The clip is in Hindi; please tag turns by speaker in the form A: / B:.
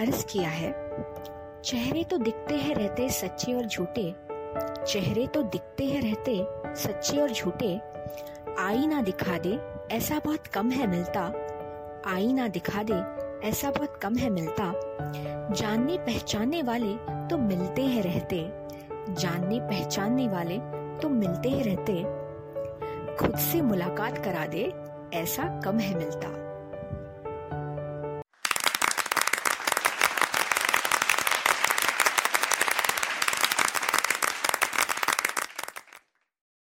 A: अर्ज़ किया है, चेहरे तो दिखते हैं रहते सच्चे और झूठे, चेहरे तो दिखते हैं रहते सच्चे और झूठे, आई ना दिखा दे, ऐसा बहुत कम है मिलता, आई ना दिखा दे, ऐसा बहुत कम है मिलता, जानने पहचानने वाले तो मिलते हैं रहते, जानने पहचानने वाले तो मिलते हैं रहते, खुद से मुलाकात करा दे, ऐसा कम है मिलता।